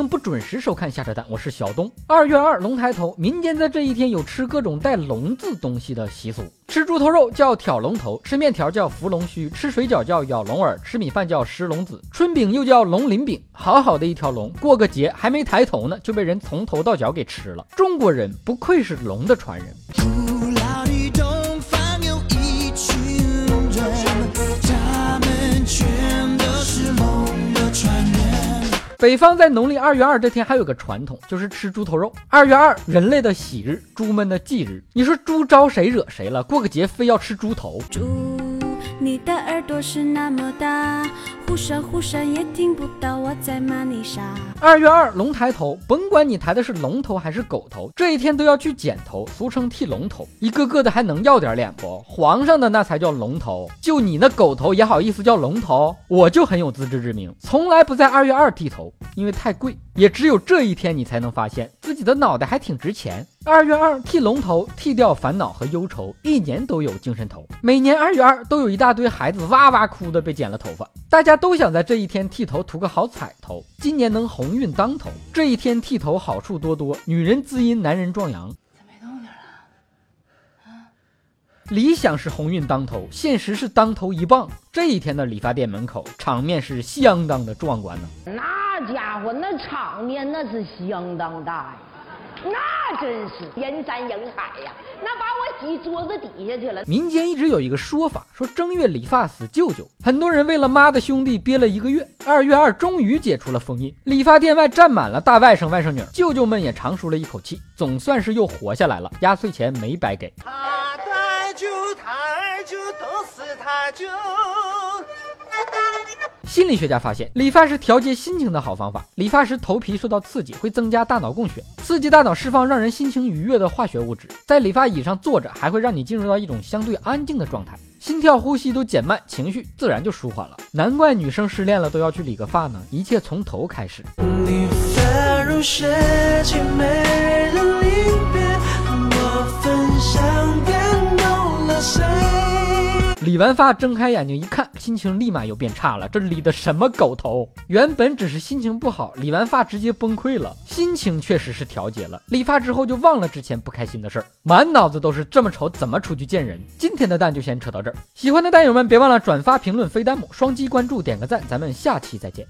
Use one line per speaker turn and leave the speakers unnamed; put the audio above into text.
迎不准时收看下车蛋，我是小东。二月二龙抬头，民间在这一天有吃各种带“龙”字东西的习俗。吃猪头肉叫挑龙头，吃面条叫扶龙须，吃水饺叫咬龙耳，吃米饭叫食龙子，春饼又叫龙鳞饼。好好的一条龙，过个节还没抬头呢，就被人从头到脚给吃了。中国人不愧是龙的传人。北方在农历二月二这天还有个传统，就是吃猪头肉。二月二，人类的喜日，猪们的忌日。你说猪招谁惹谁了？过个节非要吃猪头。你的耳朵是那么大，忽闪忽闪也听不到我在骂你傻。二月二龙抬头，甭管你抬的是龙头还是狗头，这一天都要去剪头，俗称剃龙头。一个个的还能要点脸不？皇上的那才叫龙头，就你那狗头也好意思叫龙头？我就很有自知之明，从来不在二月二剃头，因为太贵。也只有这一天，你才能发现自己的脑袋还挺值钱。二月二剃龙头，剃掉烦恼和忧愁，一年都有精神头。每年二月二都有一大堆孩子哇哇哭的被剪了头发，大家都想在这一天剃头图个好彩头，今年能鸿运当头。这一天剃头好处多多，女人滋阴，男人壮阳。咋没动静了？啊？理想是鸿运当头，现实是当头一棒。这一天的理发店门口，场面是相当的壮观呢。
那家伙，那场面那是相当大呀。那真是人山人海呀！那把我挤桌子底下去了。
民间一直有一个说法，说正月理发死舅舅，很多人为了妈的兄弟憋了一个月，二月二终于解除了封印，理发店外站满了大外甥外甥女，舅舅们也长舒了一口气，总算是又活下来了，压岁钱没白给。他太久太久都是太久。心理学家发现，理发是调节心情的好方法。理发时头皮受到刺激，会增加大脑供血，刺激大脑释放让人心情愉悦的化学物质。在理发椅上坐着，还会让你进入到一种相对安静的状态，心跳、呼吸都减慢，情绪自然就舒缓了。难怪女生失恋了都要去理个发呢，一切从头开始。理完发，睁开眼睛一看，心情立马又变差了。这理的什么狗头？原本只是心情不好，理完发直接崩溃了。心情确实是调节了，理发之后就忘了之前不开心的事儿，满脑子都是这么丑怎么出去见人。今天的蛋就先扯到这儿，喜欢的蛋友们别忘了转发、评论、飞弹幕、双击关注、点个赞，咱们下期再见。